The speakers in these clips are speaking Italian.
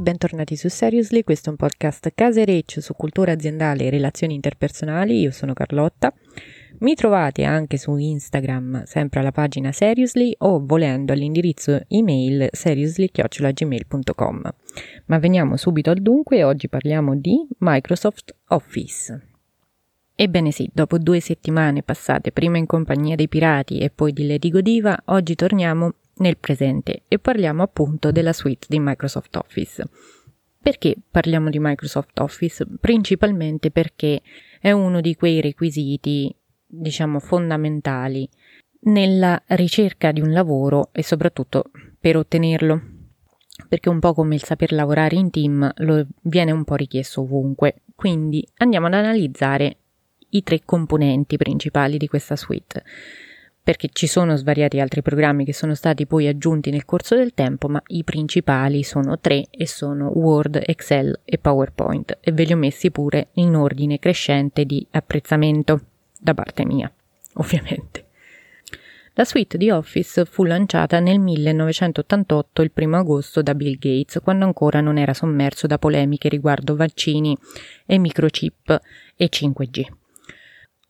bentornati su Seriously, questo è un podcast casereccio su cultura aziendale e relazioni interpersonali, io sono Carlotta. Mi trovate anche su Instagram, sempre alla pagina Seriously o volendo all'indirizzo email seriously.gmail.com. Ma veniamo subito al dunque e oggi parliamo di Microsoft Office. Ebbene sì, dopo due settimane passate prima in compagnia dei pirati e poi di Lady Godiva, oggi torniamo nel presente e parliamo appunto della suite di Microsoft Office. Perché parliamo di Microsoft Office? Principalmente perché è uno di quei requisiti, diciamo, fondamentali nella ricerca di un lavoro e soprattutto per ottenerlo. Perché un po' come il saper lavorare in team lo viene un po' richiesto ovunque. Quindi andiamo ad analizzare i tre componenti principali di questa suite perché ci sono svariati altri programmi che sono stati poi aggiunti nel corso del tempo, ma i principali sono tre e sono Word, Excel e PowerPoint e ve li ho messi pure in ordine crescente di apprezzamento da parte mia, ovviamente. La suite di Office fu lanciata nel 1988, il 1 agosto, da Bill Gates, quando ancora non era sommerso da polemiche riguardo vaccini e microchip e 5G.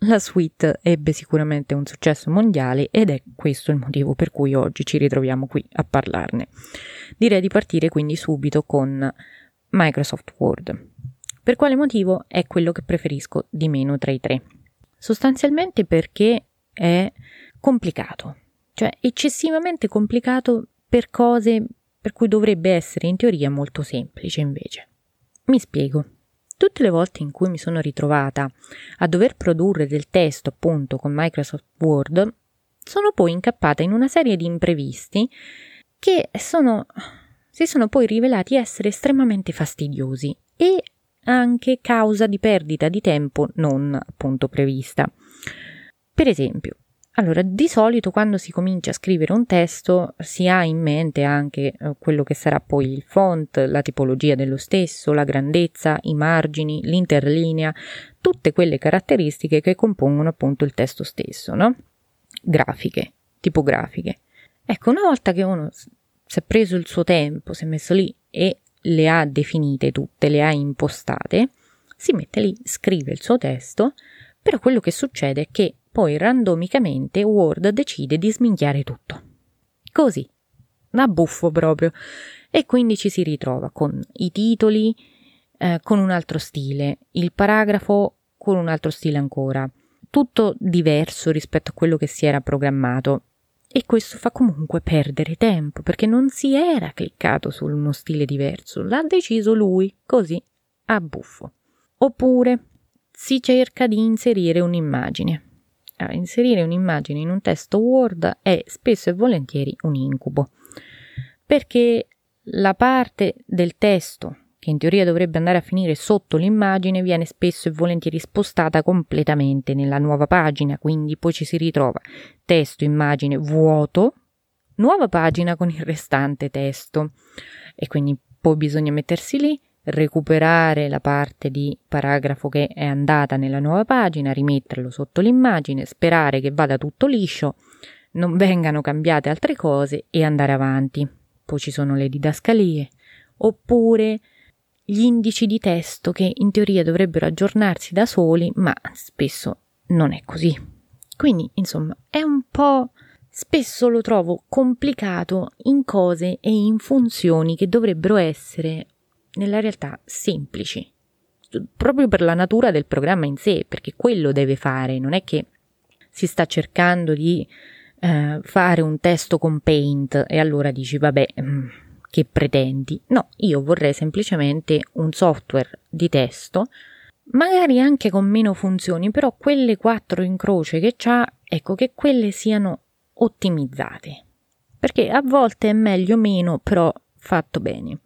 La suite ebbe sicuramente un successo mondiale ed è questo il motivo per cui oggi ci ritroviamo qui a parlarne. Direi di partire quindi subito con Microsoft Word. Per quale motivo è quello che preferisco di meno tra i tre? Sostanzialmente perché è complicato, cioè eccessivamente complicato per cose per cui dovrebbe essere in teoria molto semplice invece. Mi spiego. Tutte le volte in cui mi sono ritrovata a dover produrre del testo appunto con Microsoft Word, sono poi incappata in una serie di imprevisti che sono, si sono poi rivelati essere estremamente fastidiosi e anche causa di perdita di tempo non appunto prevista. Per esempio, allora, di solito quando si comincia a scrivere un testo si ha in mente anche eh, quello che sarà poi il font, la tipologia dello stesso, la grandezza, i margini, l'interlinea, tutte quelle caratteristiche che compongono appunto il testo stesso, no? Grafiche, tipografiche. Ecco, una volta che uno si è preso il suo tempo, si è messo lì e le ha definite tutte, le ha impostate, si mette lì, scrive il suo testo, però quello che succede è che poi randomicamente Word decide di sminchiare tutto. Così, da buffo proprio. E quindi ci si ritrova con i titoli eh, con un altro stile, il paragrafo con un altro stile ancora, tutto diverso rispetto a quello che si era programmato. E questo fa comunque perdere tempo perché non si era cliccato su uno stile diverso, l'ha deciso lui, così, a buffo. Oppure si cerca di inserire un'immagine inserire un'immagine in un testo Word è spesso e volentieri un incubo, perché la parte del testo che in teoria dovrebbe andare a finire sotto l'immagine viene spesso e volentieri spostata completamente nella nuova pagina, quindi poi ci si ritrova testo, immagine, vuoto, nuova pagina con il restante testo. E quindi poi bisogna mettersi lì recuperare la parte di paragrafo che è andata nella nuova pagina, rimetterlo sotto l'immagine, sperare che vada tutto liscio, non vengano cambiate altre cose e andare avanti. Poi ci sono le didascalie, oppure gli indici di testo che in teoria dovrebbero aggiornarsi da soli, ma spesso non è così. Quindi, insomma, è un po' spesso lo trovo complicato in cose e in funzioni che dovrebbero essere nella realtà semplici, proprio per la natura del programma in sé, perché quello deve fare, non è che si sta cercando di eh, fare un testo con Paint e allora dici vabbè, mm, che pretendi? No, io vorrei semplicemente un software di testo, magari anche con meno funzioni, però quelle quattro in croce che c'ha, ecco che quelle siano ottimizzate. Perché a volte è meglio meno, però fatto bene.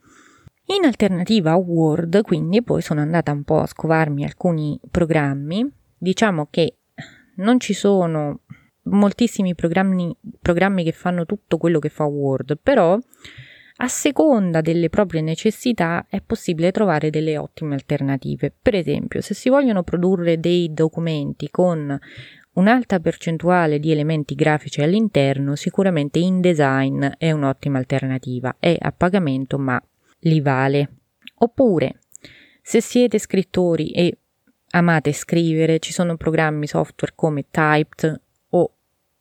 In alternativa a Word, quindi, poi sono andata un po' a scovarmi alcuni programmi. Diciamo che non ci sono moltissimi programmi, programmi che fanno tutto quello che fa Word, però a seconda delle proprie necessità è possibile trovare delle ottime alternative. Per esempio, se si vogliono produrre dei documenti con un'alta percentuale di elementi grafici all'interno, sicuramente InDesign è un'ottima alternativa. È a pagamento, ma li vale. Oppure, se siete scrittori e amate scrivere, ci sono programmi software come Typed o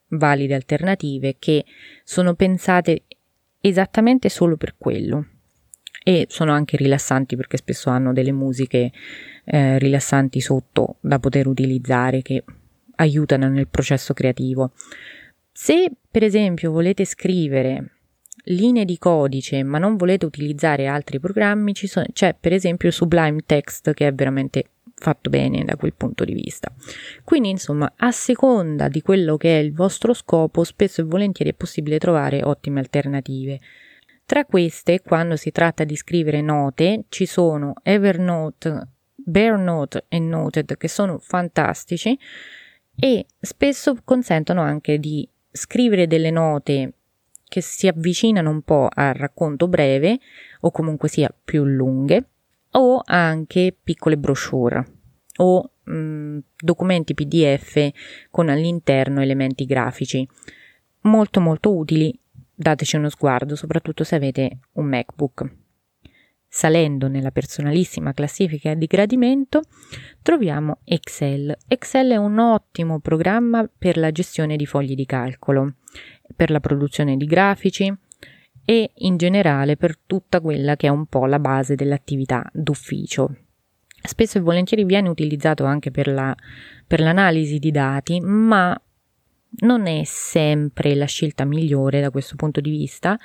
valide alternative che sono pensate esattamente solo per quello e sono anche rilassanti perché spesso hanno delle musiche eh, rilassanti sotto da poter utilizzare che aiutano nel processo creativo. Se per esempio volete scrivere linee di codice ma non volete utilizzare altri programmi, sono, c'è per esempio Sublime Text che è veramente fatto bene da quel punto di vista. Quindi, insomma, a seconda di quello che è il vostro scopo, spesso e volentieri è possibile trovare ottime alternative. Tra queste, quando si tratta di scrivere note, ci sono Evernote, Bearnote e Noted che sono fantastici e spesso consentono anche di scrivere delle note che si avvicinano un po' al racconto breve o comunque sia più lunghe o anche piccole brochure o mh, mm, documenti PDF con all'interno elementi grafici. Molto molto utili, dateci uno sguardo, soprattutto se avete un MacBook. Salendo nella personalissima classifica di gradimento, troviamo Excel. Excel è un ottimo programma per la gestione di fogli di calcolo, per la produzione di grafici, e in generale per tutta quella che è un po' la base dell'attività d'ufficio. Spesso e volentieri viene utilizzato anche per, la, per l'analisi di dati, ma non è sempre la scelta migliore da questo punto di vista,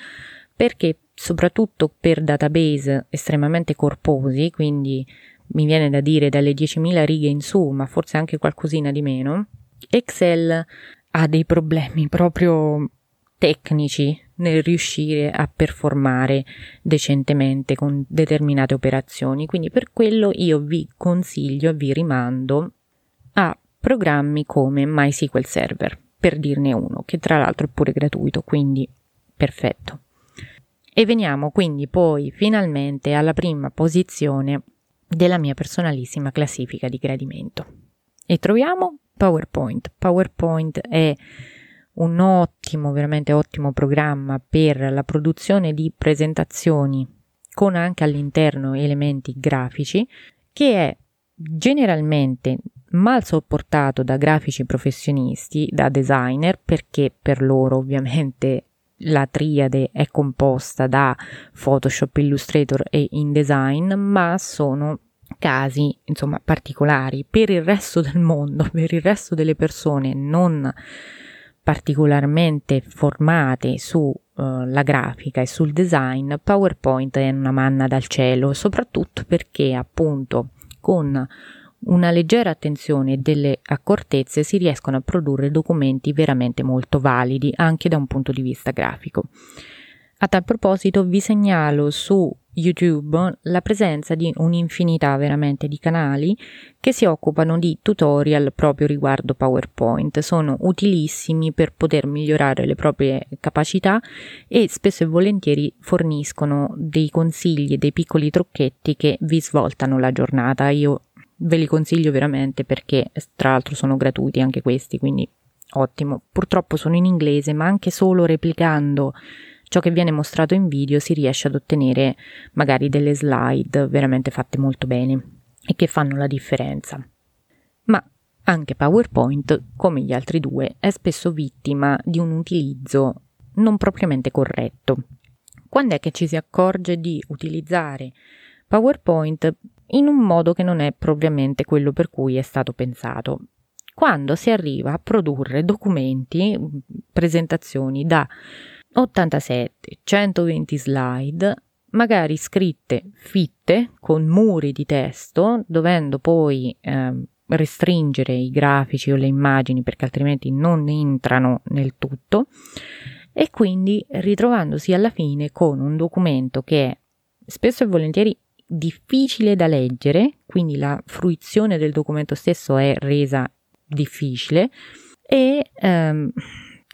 perché soprattutto per database estremamente corposi, quindi mi viene da dire dalle 10.000 righe in su, ma forse anche qualcosina di meno, Excel ha dei problemi proprio tecnici nel riuscire a performare decentemente con determinate operazioni. Quindi per quello io vi consiglio vi rimando a programmi come MySQL Server, per dirne uno, che tra l'altro è pure gratuito, quindi perfetto. E veniamo quindi poi finalmente alla prima posizione della mia personalissima classifica di gradimento. E troviamo PowerPoint. PowerPoint è un ottimo, veramente ottimo programma per la produzione di presentazioni con anche all'interno elementi grafici che è generalmente mal sopportato da grafici professionisti, da designer, perché per loro ovviamente la triade è composta da Photoshop, Illustrator e InDesign, ma sono casi insomma particolari. Per il resto del mondo, per il resto delle persone non particolarmente formate sulla uh, grafica e sul design, PowerPoint è una manna dal cielo, soprattutto perché appunto con una leggera attenzione e delle accortezze si riescono a produrre documenti veramente molto validi anche da un punto di vista grafico. A tal proposito vi segnalo su YouTube la presenza di un'infinità veramente di canali che si occupano di tutorial proprio riguardo PowerPoint. Sono utilissimi per poter migliorare le proprie capacità e spesso e volentieri forniscono dei consigli e dei piccoli trucchetti che vi svoltano la giornata. Io ve li consiglio veramente perché tra l'altro sono gratuiti anche questi, quindi ottimo. Purtroppo sono in inglese, ma anche solo replicando ciò che viene mostrato in video si riesce ad ottenere magari delle slide veramente fatte molto bene e che fanno la differenza. Ma anche PowerPoint, come gli altri due, è spesso vittima di un utilizzo non propriamente corretto. Quando è che ci si accorge di utilizzare PowerPoint in un modo che non è propriamente quello per cui è stato pensato? Quando si arriva a produrre documenti, presentazioni da 87, 120 slide, magari scritte fitte con muri di testo, dovendo poi eh, restringere i grafici o le immagini perché altrimenti non entrano nel tutto e quindi ritrovandosi alla fine con un documento che è spesso e volentieri difficile da leggere, quindi la fruizione del documento stesso è resa difficile e ehm,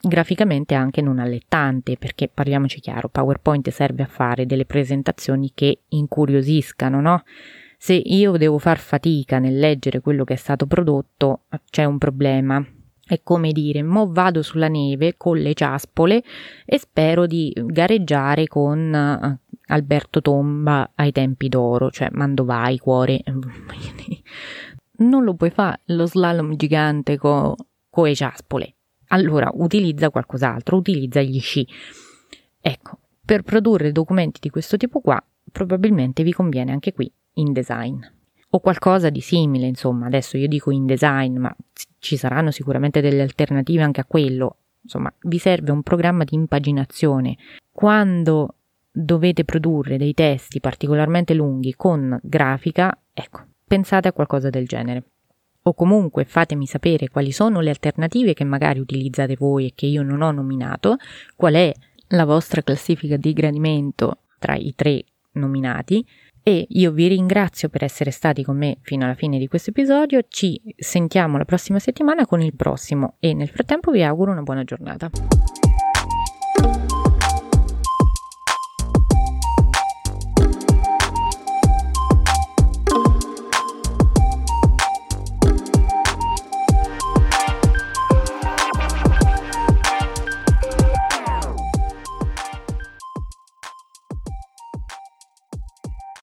graficamente anche non allettante, perché parliamoci chiaro, PowerPoint serve a fare delle presentazioni che incuriosiscano, no? Se io devo far fatica nel leggere quello che è stato prodotto, c'è un problema. È come dire, mo vado sulla neve con le ciaspole e spero di gareggiare con Alberto Tomba ai tempi d'oro, cioè Mandovai, cuore. Non lo puoi fare lo slalom gigante con co le ciaspole. Allora utilizza qualcos'altro, utilizza gli sci. Ecco, per produrre documenti di questo tipo qua, probabilmente vi conviene anche qui InDesign. O qualcosa di simile, insomma, adesso io dico InDesign, ma ci saranno sicuramente delle alternative anche a quello. Insomma, vi serve un programma di impaginazione. Quando dovete produrre dei testi particolarmente lunghi con grafica, ecco, pensate a qualcosa del genere. O comunque fatemi sapere quali sono le alternative che magari utilizzate voi e che io non ho nominato, qual è la vostra classifica di gradimento tra i tre nominati e io vi ringrazio per essere stati con me fino alla fine di questo episodio. Ci sentiamo la prossima settimana con il prossimo e nel frattempo vi auguro una buona giornata.